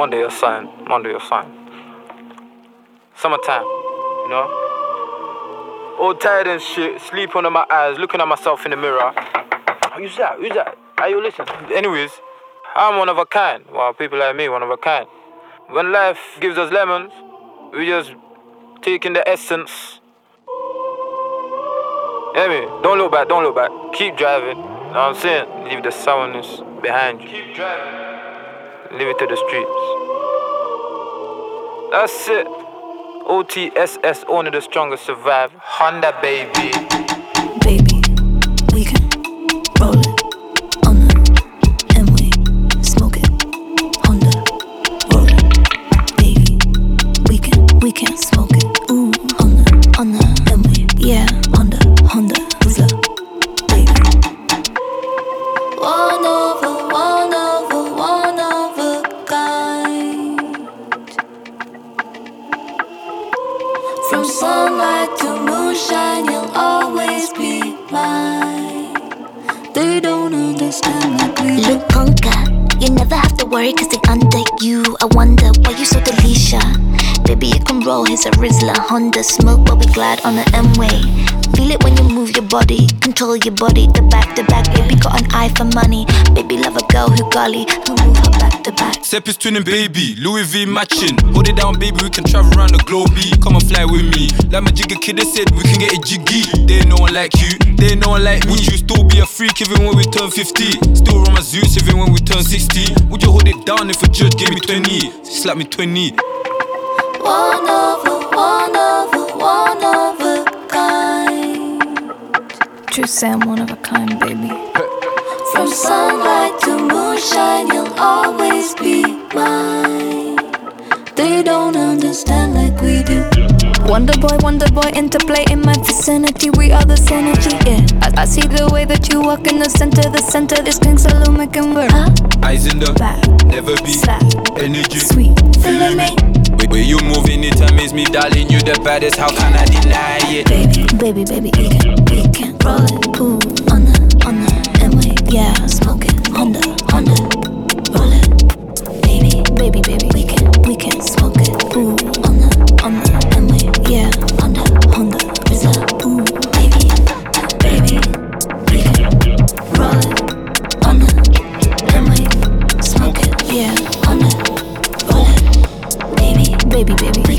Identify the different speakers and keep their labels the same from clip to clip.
Speaker 1: Monday or something. Monday or something. Summertime, you know? All tired and shit, sleep under my eyes, looking at myself in the mirror. Who's that? Who's that? Are you listening? Anyways, I'm one of a kind. Well, people like me, one of a kind. When life gives us lemons, we just take in the essence. Hear me? Don't look back, don't look back. Keep driving. You know what I'm saying? Leave the sourness behind you. Keep driving. Leave it to the streets. That's it. OTSS, only the strongest survive. Honda, baby.
Speaker 2: Baby,
Speaker 3: worry cause they under you. I wonder why you so Delisha. Baby, you can roll, here's a Rizla, Honda, smoke, but we glide on the M-way. Feel it when you move your body, control your body, the back to back. Baby, got an eye for money. Baby, love a girl who golly, who move her back to back.
Speaker 4: Step is twinning, baby. Louis V matching. Hold it down, baby. We can travel around the globe. Come and fly with me. Like my jigger kid, they said we can get it jiggy. They no one like you. They no one like me. Would you still be a freak even when we turn 50? Still run my Zeus even when we turn 60? Would you hold it down if a judge gave me 20? Slap me 20.
Speaker 2: Sam, one of a one of a kind, Just say one of a kind, baby. From sunlight to moonshine, you'll always be mine. They don't understand like we do. Wonder boy, wonder boy, interplay in my vicinity. We are the synergy, yeah. I, I see the way that you walk in the center, the center. This king saloon making work. Huh?
Speaker 4: Eyes in the
Speaker 2: Back,
Speaker 4: never be
Speaker 2: slap,
Speaker 4: energy.
Speaker 2: sweet, feeling me.
Speaker 4: Way, you moving it amaze me, darling. You the baddest. How can I deny it?
Speaker 2: Baby, baby, baby, we can, we can roll it. Ooh, on the, on the, we, yeah, smoke it. Honda, Honda, roll it. Baby, baby, baby, we can, we can smoke it. Ooh, on the, on the, we, yeah, Honda, Honda, Rizla. Ooh, baby, Baby, baby,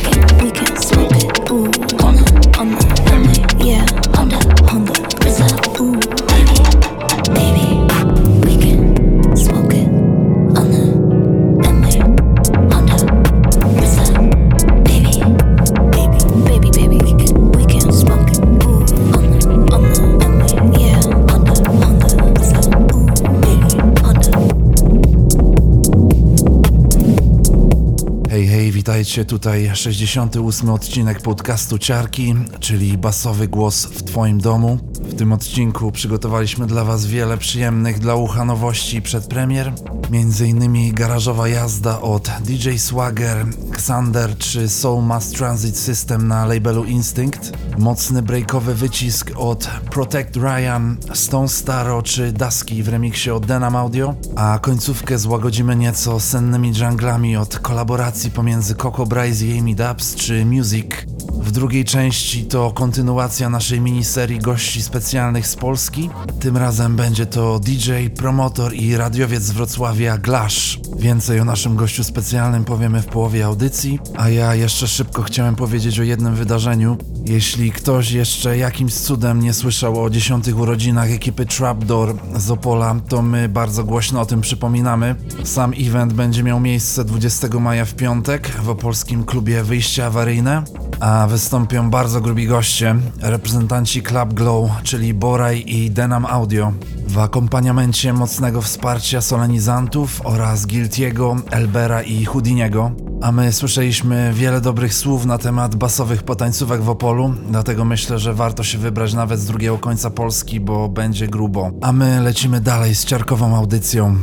Speaker 5: witajcie. Tutaj 68 odcinek podcastu Ciarki, czyli basowy głos w Twoim domu. W tym odcinku przygotowaliśmy dla Was wiele przyjemnych dla ucha nowości przed premier. Między innymi garażowa jazda od DJ Swagger, Xander czy Soul Mass Transit System na labelu Instinct. Mocny breakowy wycisk od Protect Ryan, Stone Staro czy Dusky w remiksie od Denam Audio. A końcówkę złagodzimy nieco sennymi junglami od kolaboracji pomiędzy Coco Bryce i Amy Dubs czy Music. W drugiej części to kontynuacja naszej miniserii gości specjalnych z Polski. Tym razem będzie to DJ, promotor i radiowiec z Wrocławia Glash. Więcej o naszym gościu specjalnym powiemy w połowie audycji, a ja jeszcze szybko chciałem powiedzieć o jednym wydarzeniu. Jeśli ktoś jeszcze jakimś cudem nie słyszał o 10 urodzinach ekipy Trapdoor z Opola, to my bardzo głośno o tym przypominamy. Sam event będzie miał miejsce 20 maja w piątek w opolskim klubie Wyjście Awaryjne, a wystąpią bardzo grubi goście, reprezentanci Club Glow, czyli Boraj i Denam Audio, w akompaniamencie mocnego wsparcia solenizantów oraz Guiltiego, Elbera i Houdiniego. A my słyszeliśmy wiele dobrych słów na temat basowych potańcówek w Opolu, dlatego myślę, że warto się wybrać nawet z drugiego końca Polski, bo będzie grubo. A my lecimy dalej z ciarkową audycją.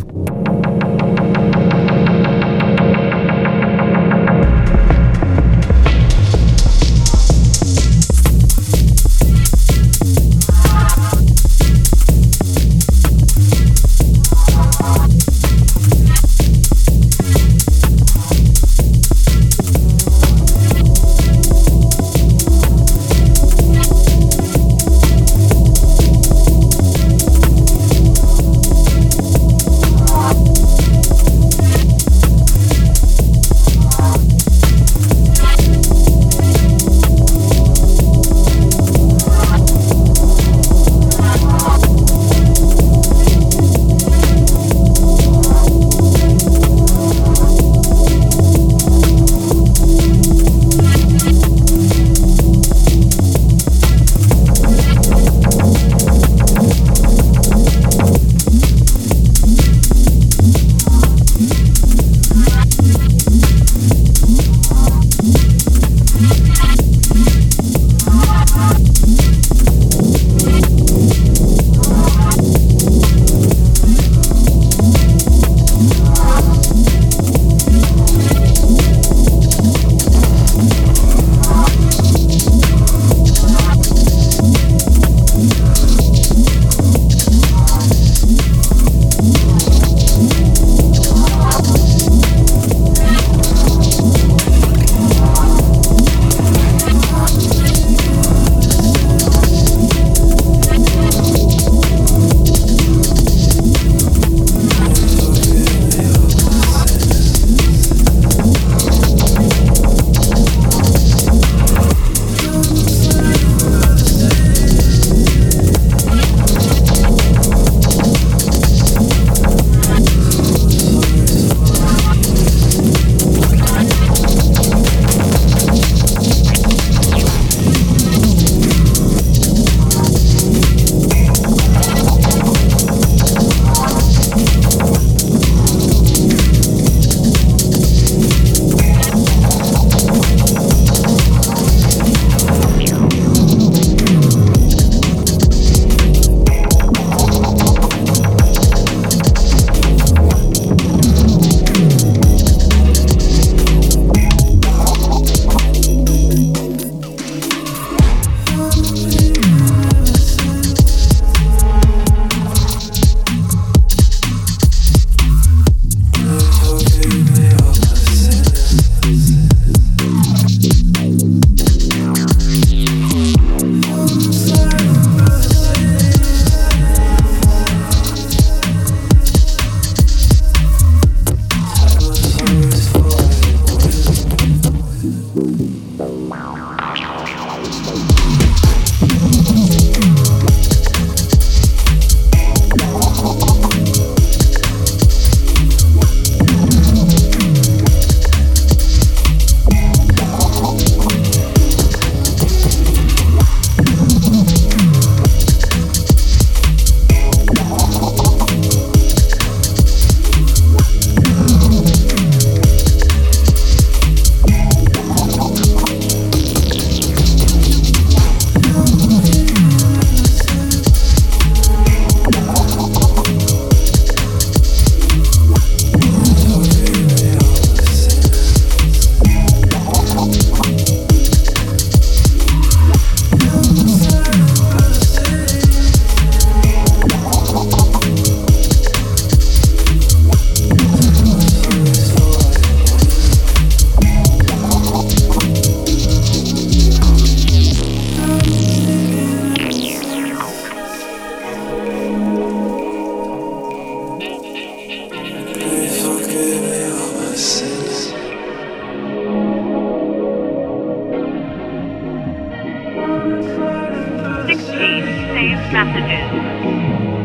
Speaker 6: messages.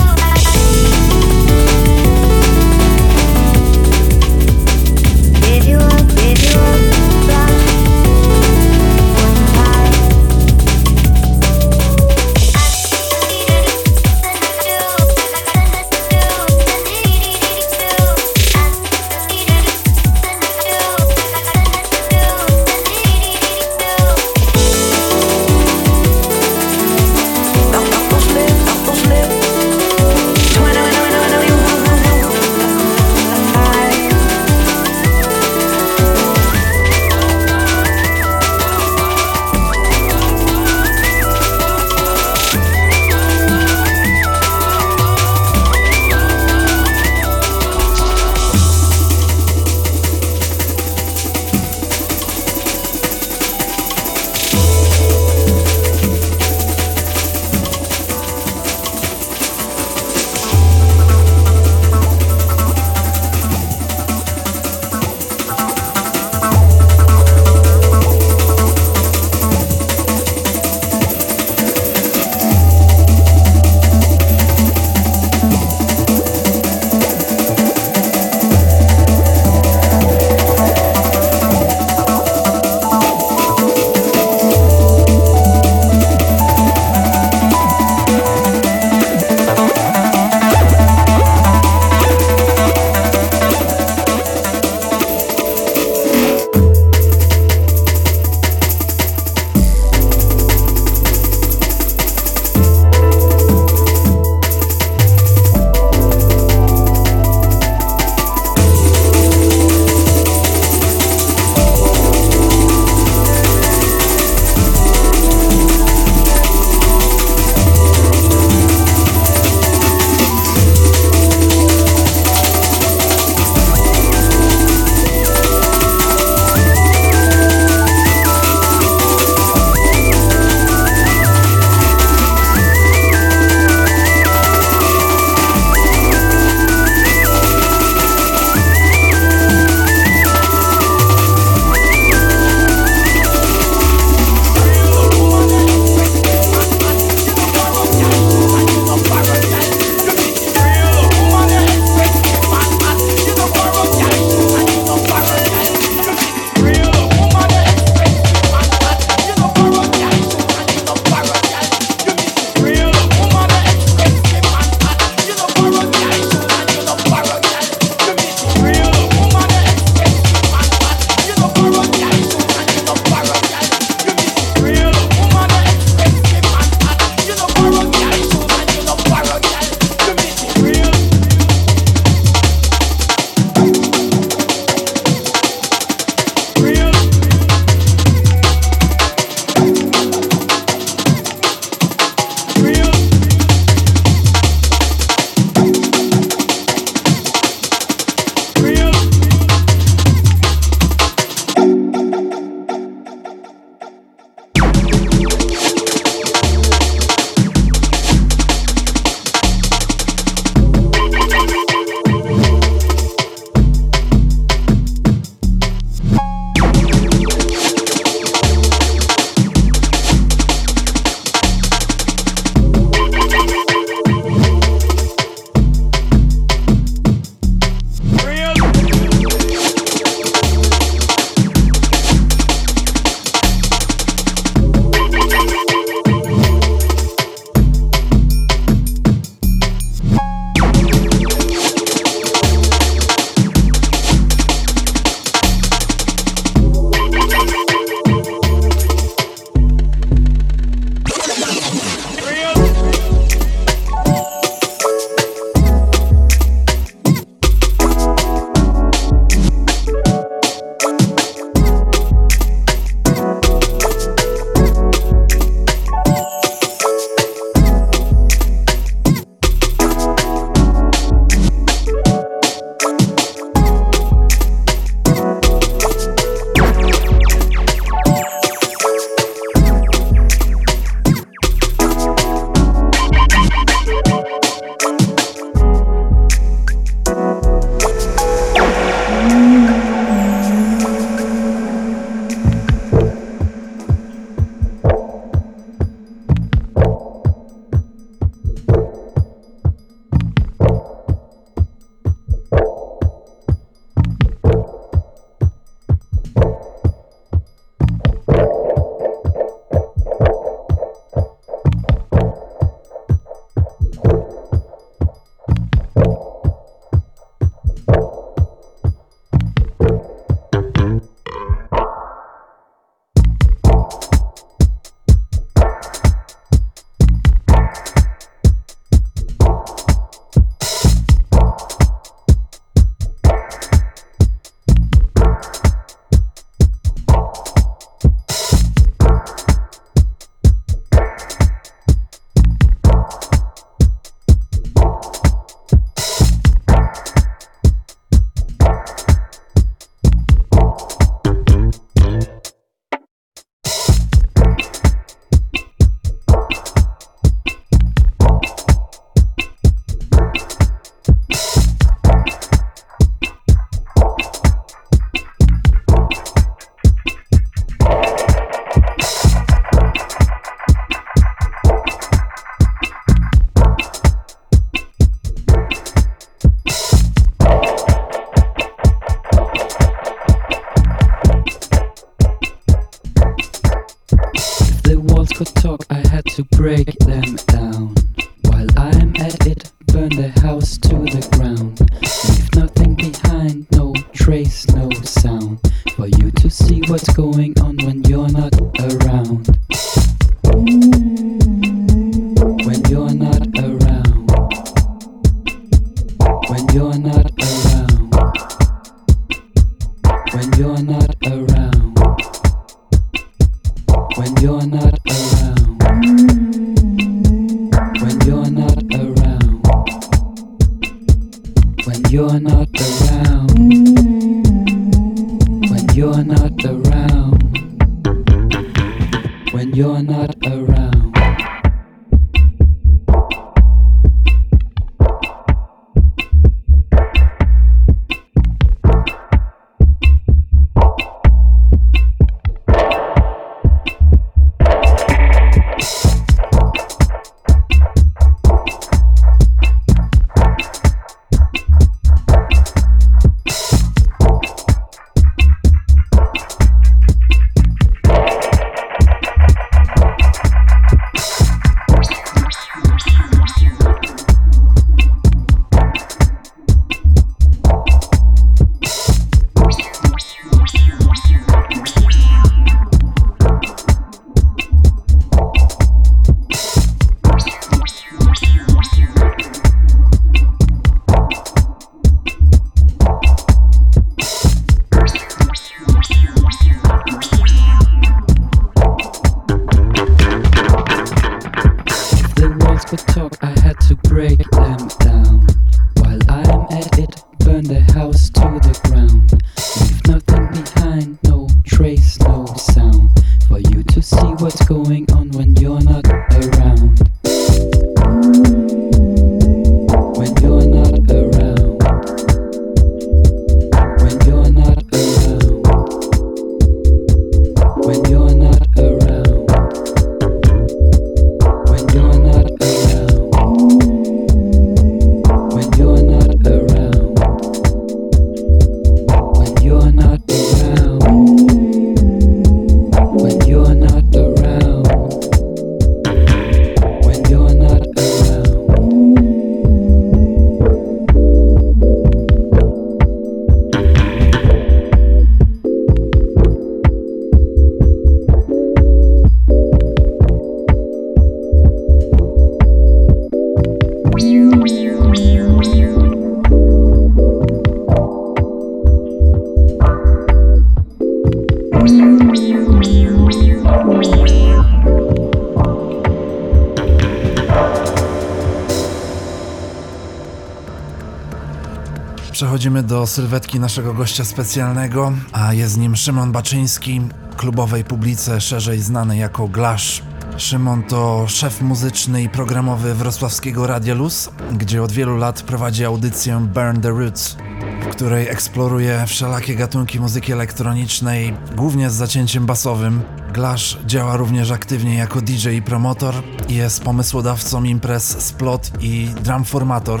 Speaker 5: Przechodzimy do sylwetki naszego gościa specjalnego, a jest nim Szymon Baczyński, klubowej publice szerzej znany jako Glasz. Szymon to szef muzyczny i programowy wrocławskiego Radia Luz, gdzie od wielu lat prowadzi audycję Burn the Roots, w której eksploruje wszelakie gatunki muzyki elektronicznej, głównie z zacięciem basowym. Glasz działa również aktywnie jako DJ i promotor jest pomysłodawcą imprez Splot i Drumformator,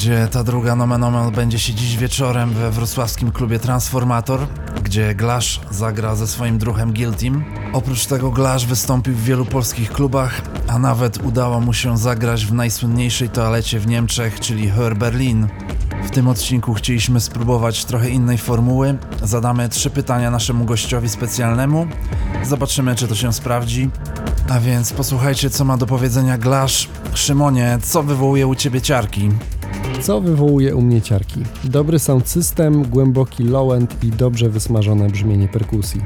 Speaker 5: gdzie ta druga nomen omen będzie się dziś wieczorem we wrocławskim klubie Transformator, gdzie Glasz zagra ze swoim druhem Guiltym. Oprócz tego Glasz wystąpił w wielu polskich klubach, a nawet udało mu się zagrać w najsłynniejszej toalecie w Niemczech, czyli Hör Berlin. W tym odcinku chcieliśmy spróbować trochę innej formuły. Zadamy trzy pytania naszemu gościowi specjalnemu. Zobaczymy, czy to się sprawdzi. A więc posłuchajcie, co ma do powiedzenia Glasz. Szymonie, co wywołuje u ciebie ciarki?
Speaker 7: Co wywołuje u mnie ciarki? Dobry sound system, głęboki low-end i dobrze wysmażone brzmienie perkusji.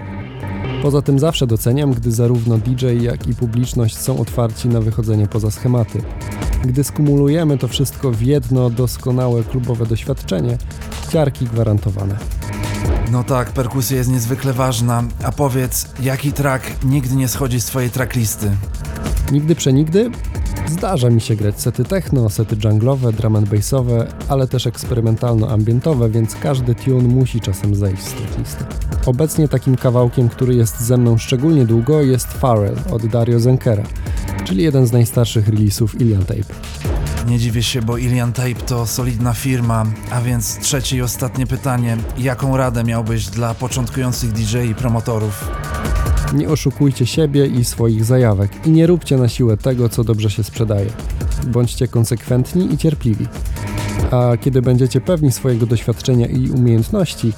Speaker 7: Poza tym zawsze doceniam, gdy zarówno DJ, jak i publiczność są otwarci na wychodzenie poza schematy. Gdy skumulujemy to wszystko w jedno doskonałe klubowe doświadczenie, ciarki gwarantowane.
Speaker 5: No tak, perkusja jest niezwykle ważna. A powiedz, jaki track nigdy nie schodzi z twojej tracklisty?
Speaker 7: Nigdy przenigdy zdarza mi się grać sety techno, sety junglowe, drum and bassowe, ale też eksperymentalno-ambientowe, więc każdy tune musi czasem zejść z tracklisty. Obecnie takim kawałkiem, który jest ze mną szczególnie długo jest Farrell od Dario Zenkera, czyli jeden z najstarszych releasów Ilian Tape.
Speaker 5: Nie dziwię się, bo Ilian Tape to solidna firma, a więc trzecie i ostatnie pytanie. Jaką radę miałbyś dla początkujących DJ i promotorów?
Speaker 7: Nie oszukujcie siebie i swoich zajawek i nie róbcie na siłę tego, co dobrze się sprzedaje. Bądźcie konsekwentni i cierpliwi. A kiedy będziecie pewni swojego doświadczenia i umiejętności,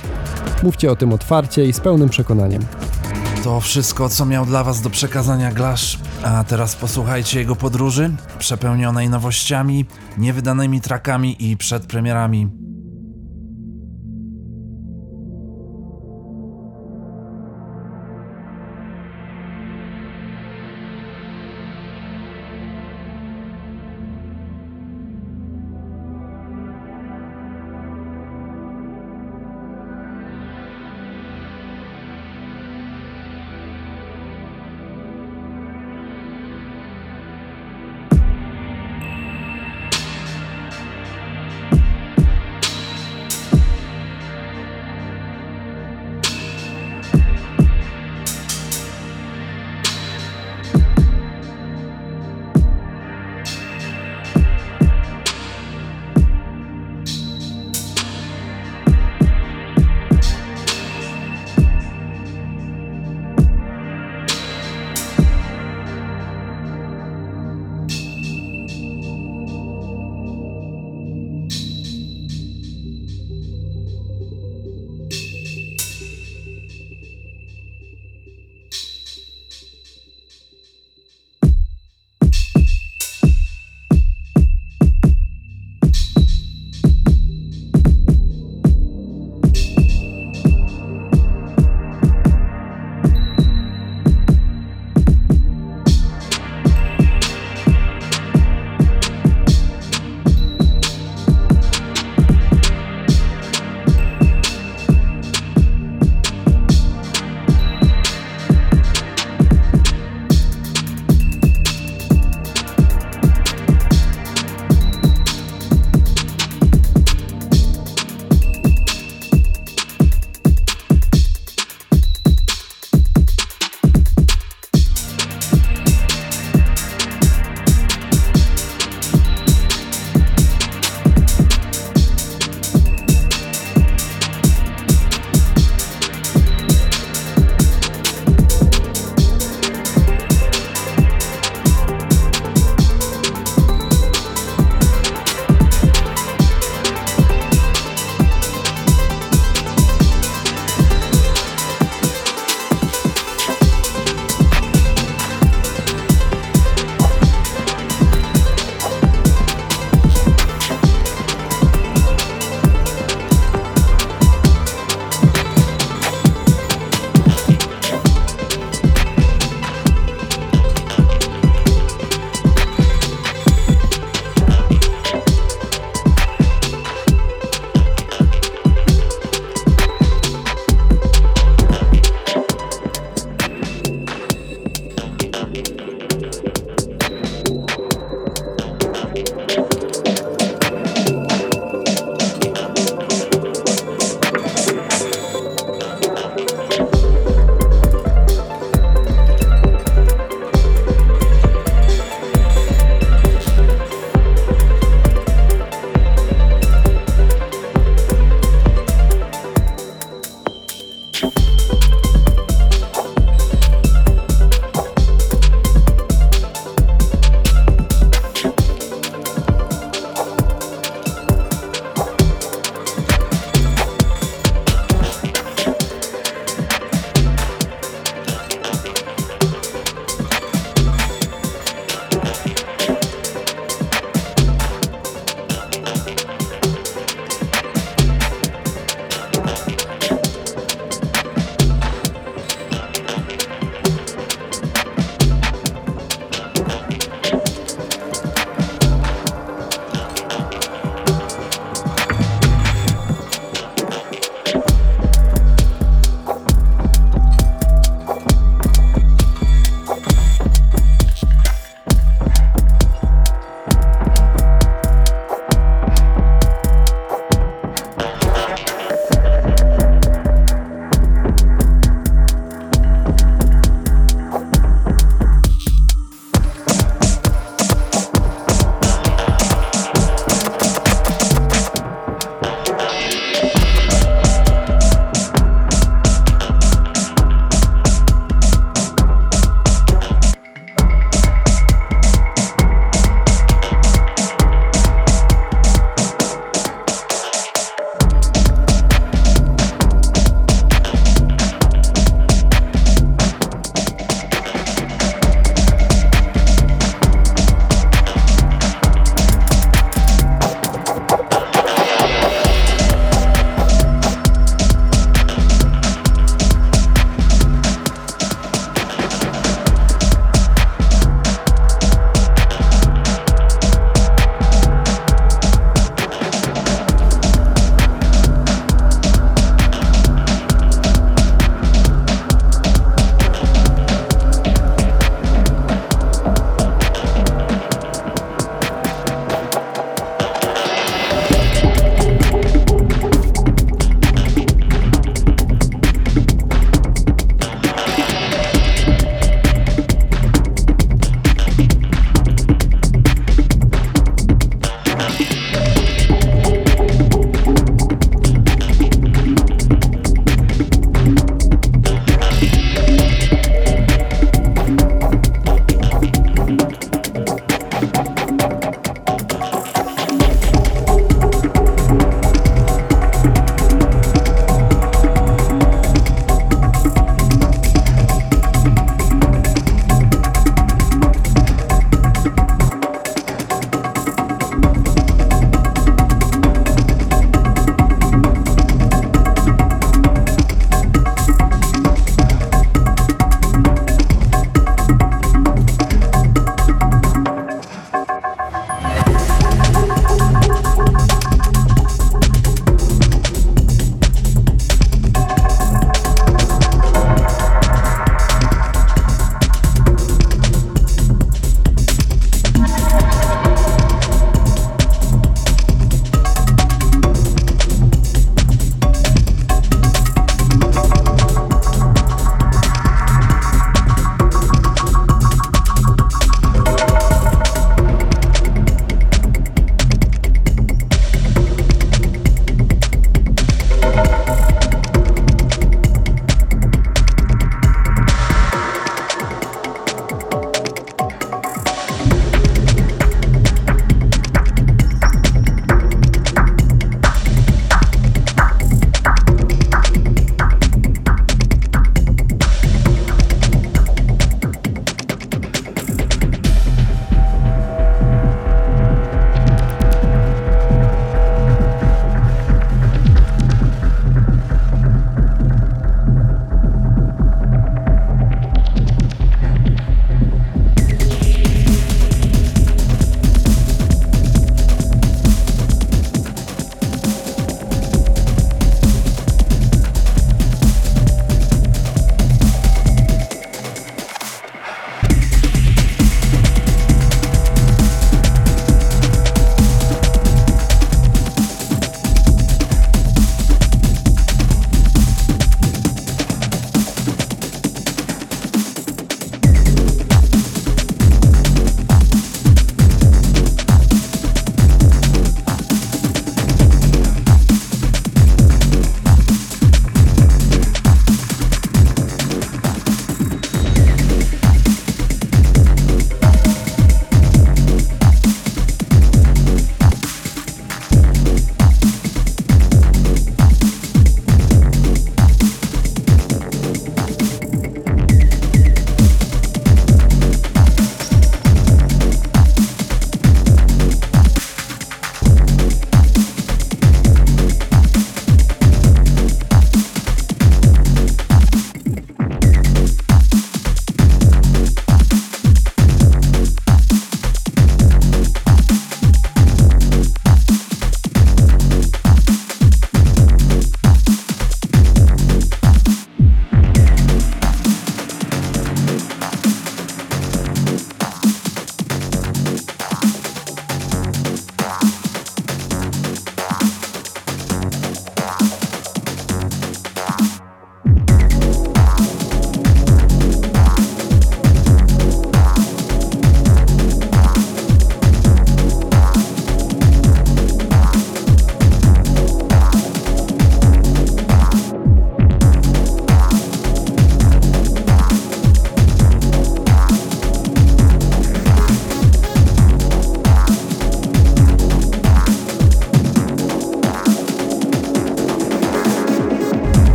Speaker 7: mówcie o tym otwarcie i z pełnym przekonaniem.
Speaker 5: To wszystko, co miał dla Was do przekazania Glasz. A teraz posłuchajcie jego podróży, przepełnionej nowościami, niewydanymi trackami i przedpremierami.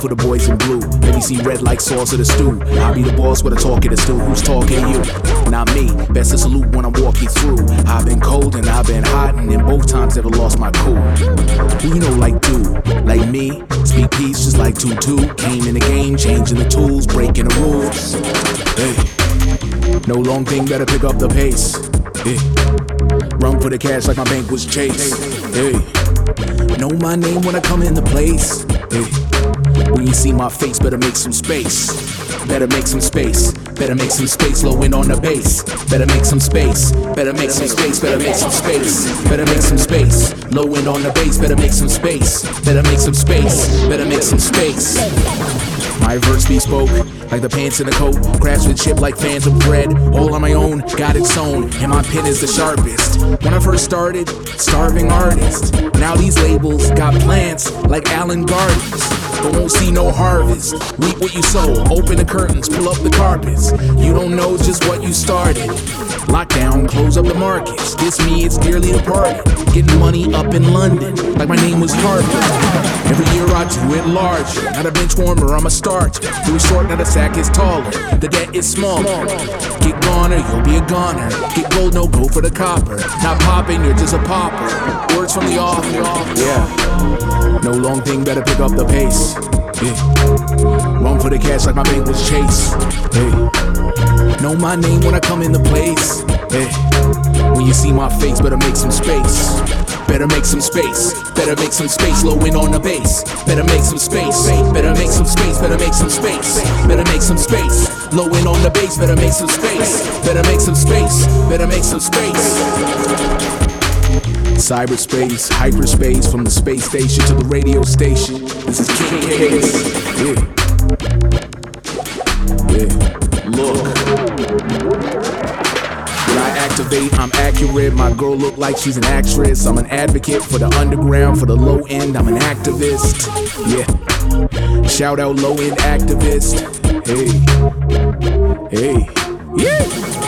Speaker 8: For the boys in blue. Maybe see red like sauce of the stew. I'll be the boss with a talk of the stew. Who's talking you? Not me. Best to salute when I'm walking through. I've been cold and I've been hot, and in both times never lost my cool. Who you know like do? Like me? Speak peace just like Tutu. Came in the game, changing the tools, breaking the rules. Hey. No long thing, better pick up the pace. Yeah. Run for the cash like my bank was chased. Hey. Know my name when I come into place. Hey. When you see my face, better make some space. Better make some space. Better make some space. Low in on the bass. Better make some space. Better make some space. Better make some space. Better make some space. Low in on the bass. Better make some space. Better make some space. Better make some space. My verse be spoke like the pants in the coat. Craftsmanship like fans of bread. All on my own, got it sewn. And my pen is the sharpest. When I first started, starving artist. Now these labels got plants like Allen Gardens. But won't see no harvest. Reap what you sow. Open the curtains, pull up the carpets. You don't know just what you started. Lockdown, close up the markets. This me, it's dearly departed. Getting money up in London, like my name was Harvey. Every year I do it larger. Not a bench warmer, I'm a starter. Do it short, now the sack is taller. The debt is smaller. Get goner, you'll be a goner. Get gold, no go for the copper. Not popping, you're just a popper. Words from the off, yeah. No long thing, better pick up the pace. Yeah. Run for the cash like my bank was Chase. Hey. Know my name when I come in the place. Hey. When you see my face, better make some space. Better make some space. Better make some space. Low in on the bass. Better make some space. Better make some space. Better make some space. Better make some space. Low in on the bass. Better make some space. Better make some space. Better make some space. Cyberspace, hyperspace, from the space station to the radio station. This is King Case. Yeah. Yeah. Look. When I activate, I'm accurate. My girl look like she's an actress. I'm an advocate for the underground, for the low end. I'm an activist. Yeah. Shout out low end activist. Hey. Hey. Yeah.